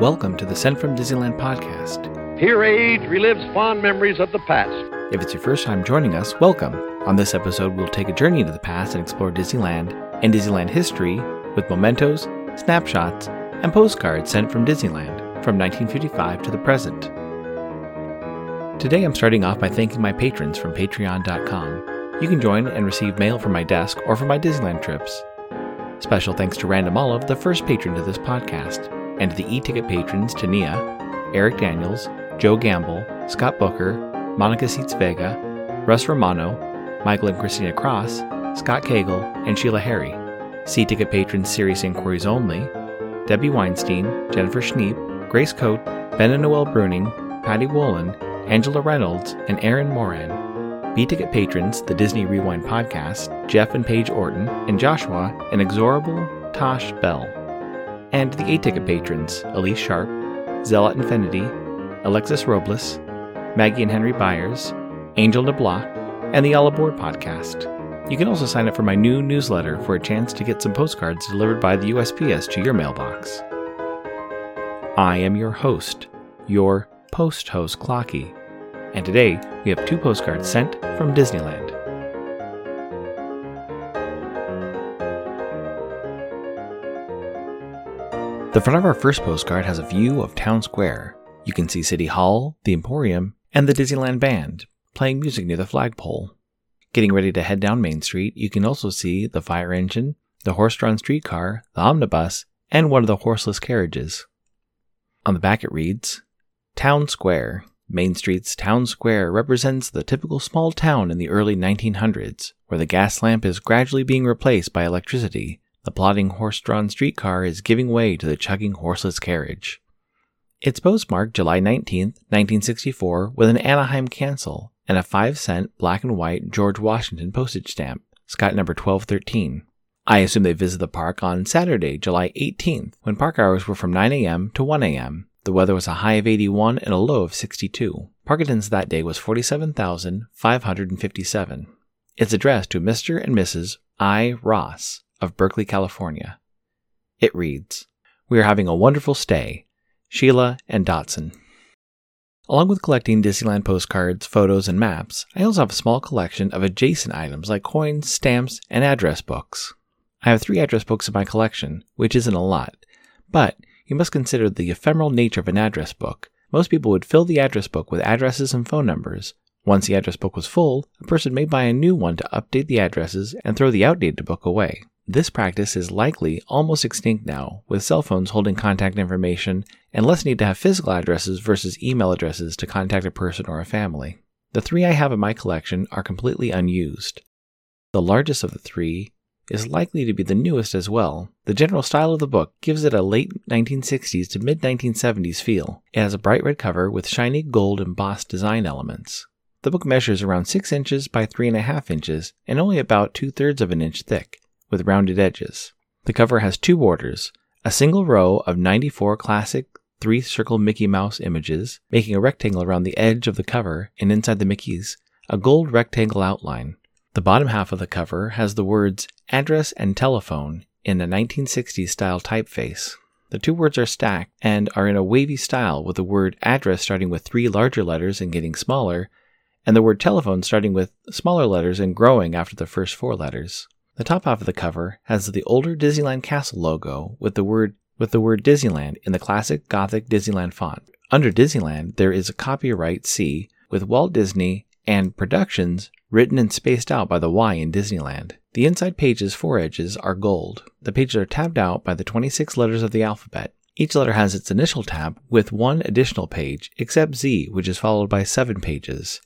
Welcome to the Sent from Disneyland podcast. Here age relives fond memories of the past. If it's your first time joining us, welcome. On this episode, we'll take a journey into the past and explore Disneyland and Disneyland history with mementos, snapshots, and postcards sent from Disneyland from 1955 to the present. Today, I'm starting off by thanking my patrons from patreon.com. You can join and receive mail from my desk or from my Disneyland trips. Special thanks to Random Olive, the first patron to this podcast, and the e-ticket patrons Tania, Eric Daniels, Joe Gamble, Scott Booker, Monica Seats Vega, Russ Romano, Michael and Christina Cross, Scott Cagle, and Sheila Harry. C-ticket patrons Serious Inquiries Only, Debbie Weinstein, Jennifer Schneep, Grace Coate, Ben and Noel Bruning, Patty Wolin, Angela Reynolds, and Aaron Moran. B-ticket patrons, the Disney Rewind podcast, Jeff and Paige Orton, and Joshua, and Exorable Tosh Bell. And the A-ticket patrons, Elise Sharp, Zealot Infinity, Alexis Robles, Maggie and Henry Byers, Angel DeBlois, and the All Aboard podcast. You can also sign up for my new newsletter for a chance to get some postcards delivered by the USPS to your mailbox. I am your host, your post host Clocky and today we have two postcards sent from Disneyland. The front of our first postcard has a view of Town Square. You can see City Hall, the Emporium, and the Disneyland Band playing music near the flagpole. Getting ready to head down Main Street, you can also see the fire engine, the horse drawn streetcar, the omnibus, and one of the horseless carriages. On the back it reads Town Square, Main Street's town square represents the typical small town in the early 1900s, where the gas lamp is gradually being replaced by electricity. The plodding horse drawn streetcar is giving way to the chugging horseless carriage. It's postmarked July 19, 1964, with an Anaheim cancel and a 5 cent black and white George Washington postage stamp, Scott number 1213. I assume they visit the park on Saturday, July 18th, when park hours were from 9 a.m. to 1 a.m. The weather was a high of 81 and a low of 62. Park attendance that day was 47,557. It's addressed to Mr. and Mrs. I. Ross of Berkeley, California. It reads We are having a wonderful stay. Sheila and Dotson. Along with collecting Disneyland postcards, photos, and maps, I also have a small collection of adjacent items like coins, stamps, and address books. I have three address books in my collection, which isn't a lot, but you must consider the ephemeral nature of an address book. Most people would fill the address book with addresses and phone numbers. Once the address book was full, a person may buy a new one to update the addresses and throw the outdated book away. This practice is likely almost extinct now, with cell phones holding contact information and less need to have physical addresses versus email addresses to contact a person or a family. The three I have in my collection are completely unused. The largest of the three is likely to be the newest as well. The general style of the book gives it a late 1960s to mid 1970s feel. It has a bright red cover with shiny gold embossed design elements. The book measures around 6 inches by 3.5 inches and only about two thirds of an inch thick, with rounded edges. The cover has two borders a single row of 94 classic three circle Mickey Mouse images, making a rectangle around the edge of the cover, and inside the Mickeys, a gold rectangle outline. The bottom half of the cover has the words address and telephone in a 1960s style typeface. The two words are stacked and are in a wavy style with the word address starting with three larger letters and getting smaller, and the word telephone starting with smaller letters and growing after the first four letters. The top half of the cover has the older Disneyland Castle logo with the word with the word Disneyland in the classic Gothic Disneyland font. Under Disneyland, there is a copyright C with Walt Disney and Productions written and spaced out by the Y in Disneyland. The inside page's four edges are gold. The pages are tabbed out by the 26 letters of the alphabet. Each letter has its initial tab with one additional page, except Z, which is followed by seven pages.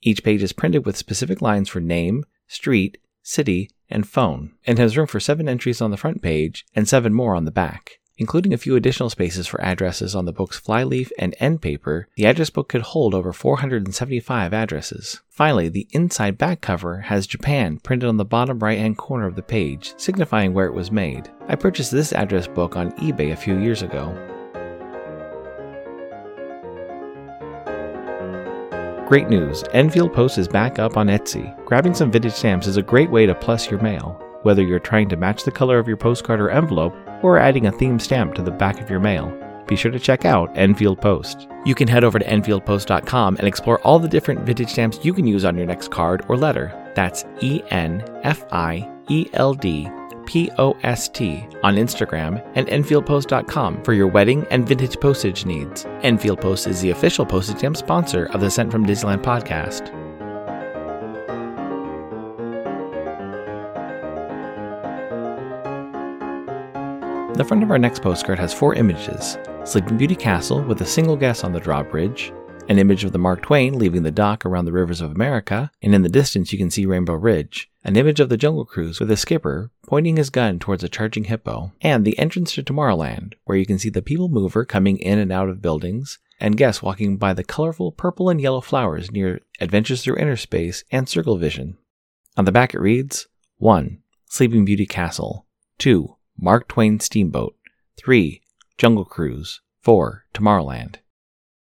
Each page is printed with specific lines for name, street, city, and phone, and has room for seven entries on the front page and seven more on the back. Including a few additional spaces for addresses on the book's flyleaf and end paper, the address book could hold over 475 addresses. Finally, the inside back cover has Japan printed on the bottom right hand corner of the page, signifying where it was made. I purchased this address book on eBay a few years ago. Great news! Enfield Post is back up on Etsy. Grabbing some vintage stamps is a great way to plus your mail. Whether you're trying to match the color of your postcard or envelope, or adding a theme stamp to the back of your mail. be sure to check out Enfield Post. You can head over to EnfieldPost.com and explore all the different vintage stamps you can use on your next card or letter. That's E N F I E L D P O S T on Instagram and EnfieldPost.com for your wedding and vintage postage needs. Enfield Post is the official postage stamp sponsor of the Sent from Disneyland podcast. The front of our next postcard has four images Sleeping Beauty Castle with a single guest on the drawbridge, an image of the Mark Twain leaving the dock around the rivers of America, and in the distance you can see Rainbow Ridge, an image of the Jungle Cruise with a skipper pointing his gun towards a charging hippo, and the entrance to Tomorrowland, where you can see the people mover coming in and out of buildings, and guests walking by the colorful purple and yellow flowers near Adventures Through Inner Space and Circle Vision. On the back it reads 1. Sleeping Beauty Castle, 2. Mark Twain Steamboat, 3. Jungle Cruise, 4. Tomorrowland.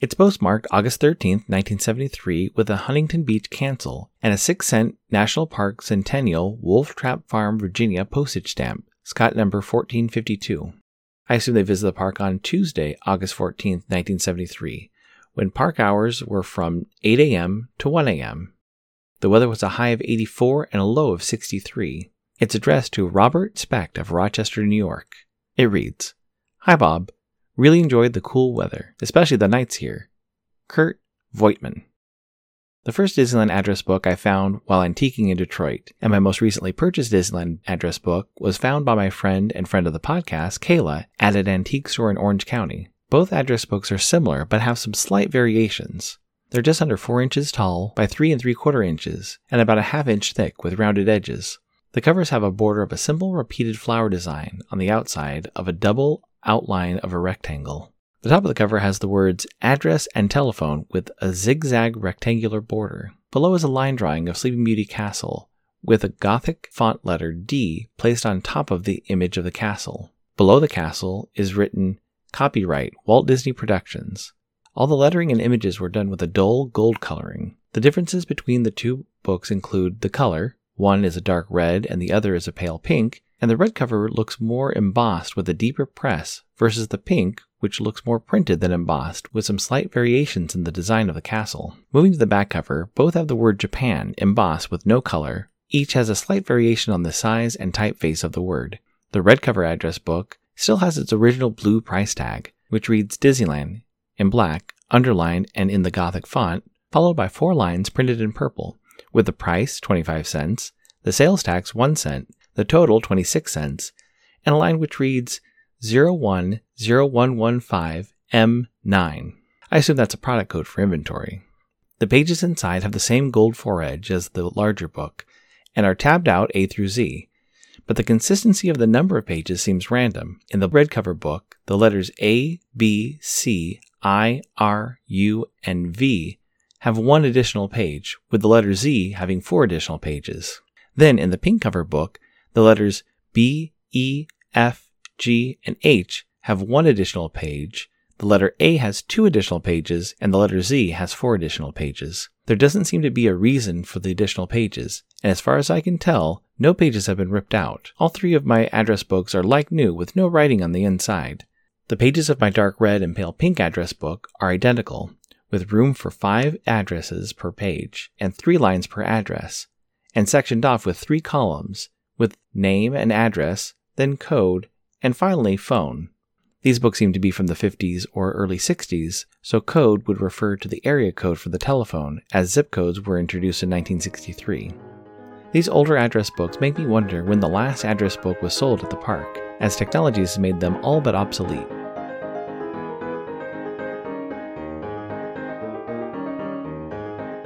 It's postmarked August 13, 1973, with a Huntington Beach cancel and a 6 cent National Park Centennial Wolf Trap Farm, Virginia postage stamp, Scott number 1452. I assume they visited the park on Tuesday, August 14, 1973, when park hours were from 8 a.m. to 1 a.m. The weather was a high of 84 and a low of 63. It's addressed to Robert Specht of Rochester, New York. It reads Hi, Bob. Really enjoyed the cool weather, especially the nights here. Kurt Voigtman. The first Disneyland address book I found while antiquing in Detroit, and my most recently purchased Disneyland address book was found by my friend and friend of the podcast, Kayla, at an antique store in Orange County. Both address books are similar but have some slight variations. They're just under 4 inches tall by 3 and 3 quarter inches, and about a half inch thick with rounded edges. The covers have a border of a simple repeated flower design on the outside of a double outline of a rectangle. The top of the cover has the words address and telephone with a zigzag rectangular border. Below is a line drawing of Sleeping Beauty Castle with a Gothic font letter D placed on top of the image of the castle. Below the castle is written Copyright Walt Disney Productions. All the lettering and images were done with a dull gold coloring. The differences between the two books include the color, one is a dark red and the other is a pale pink, and the red cover looks more embossed with a deeper press versus the pink, which looks more printed than embossed, with some slight variations in the design of the castle. Moving to the back cover, both have the word Japan embossed with no color. Each has a slight variation on the size and typeface of the word. The red cover address book still has its original blue price tag, which reads Disneyland in black, underlined and in the Gothic font, followed by four lines printed in purple, with the price 25 cents, the sales tax 1 cent, the total 26 cents, and a line which reads 010115M9. I assume that's a product code for inventory. The pages inside have the same gold foredge as the larger book and are tabbed out A through Z, but the consistency of the number of pages seems random. In the red cover book, the letters A, B, C, I, R, U, and V have one additional page, with the letter Z having four additional pages. Then in the pink cover book, the letters B, E, F, G, and H have one additional page, the letter A has two additional pages, and the letter Z has four additional pages. There doesn't seem to be a reason for the additional pages, and as far as I can tell, no pages have been ripped out. All three of my address books are like new with no writing on the inside. The pages of my dark red and pale pink address book are identical, with room for five addresses per page and three lines per address, and sectioned off with three columns, with name and address, then code, and finally phone. These books seem to be from the 50s or early 60s, so code would refer to the area code for the telephone, as zip codes were introduced in 1963. These older address books make me wonder when the last address book was sold at the park, as technology has made them all but obsolete.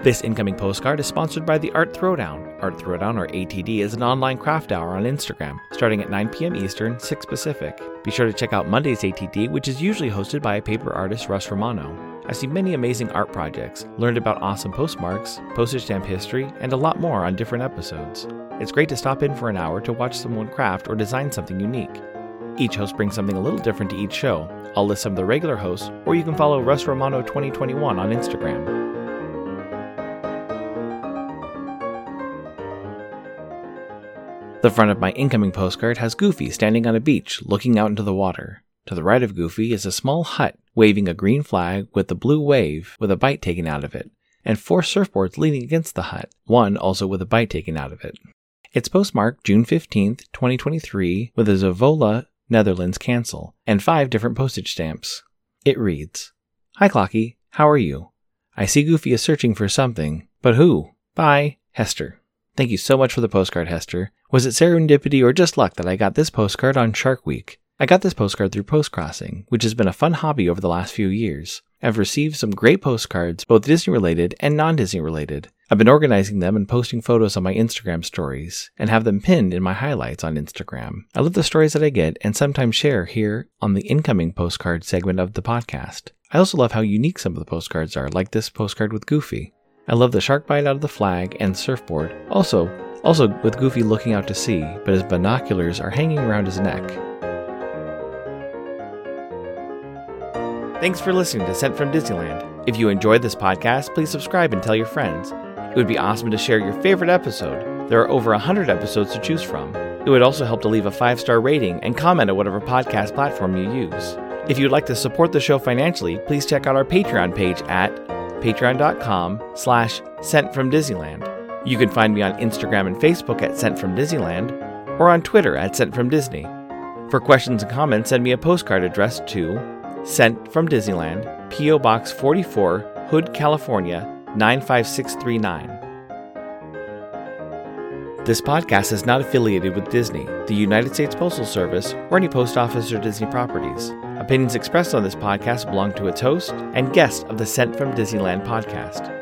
This incoming postcard is sponsored by the Art Throwdown. Art Throwdown, or ATD, is an online craft hour on Instagram, starting at 9 p.m. Eastern, 6 Pacific. Be sure to check out Monday's ATD, which is usually hosted by paper artist Russ Romano. I see many amazing art projects, learned about awesome postmarks, postage stamp history, and a lot more on different episodes. It's great to stop in for an hour to watch someone craft or design something unique. Each host brings something a little different to each show. I'll list some of the regular hosts, or you can follow Russ Romano 2021 on Instagram. The front of my incoming postcard has Goofy standing on a beach looking out into the water. To the right of Goofy is a small hut waving a green flag with a blue wave with a bite taken out of it, and four surfboards leaning against the hut, one also with a bite taken out of it. It's postmarked June 15th, 2023, with a Zavola Netherlands cancel, and five different postage stamps. It reads Hi, Clocky. How are you? I see Goofy is searching for something, but who? Bye, Hester. Thank you so much for the postcard, Hester. Was it serendipity or just luck that I got this postcard on Shark Week? I got this postcard through Postcrossing, which has been a fun hobby over the last few years. I've received some great postcards, both Disney related and non Disney related. I've been organizing them and posting photos on my Instagram stories, and have them pinned in my highlights on Instagram. I love the stories that I get and sometimes share here on the incoming postcard segment of the podcast. I also love how unique some of the postcards are, like this postcard with Goofy. I love the shark bite out of the flag and surfboard. Also, also with Goofy looking out to sea, but his binoculars are hanging around his neck. Thanks for listening to Sent from Disneyland. If you enjoyed this podcast, please subscribe and tell your friends. It would be awesome to share your favorite episode. There are over 100 episodes to choose from. It would also help to leave a five star rating and comment at whatever podcast platform you use. If you'd like to support the show financially, please check out our Patreon page at patreon.com slash sent from Disneyland. You can find me on Instagram and Facebook at Sent from Disneyland or on Twitter at Sent from Disney. For questions and comments, send me a postcard addressed to Sent from Disneyland, P.O. Box 44, Hood, California 95639. This podcast is not affiliated with Disney, the United States Postal Service, or any post office or Disney properties. Opinions expressed on this podcast belong to its host and guests of the Sent from Disneyland podcast.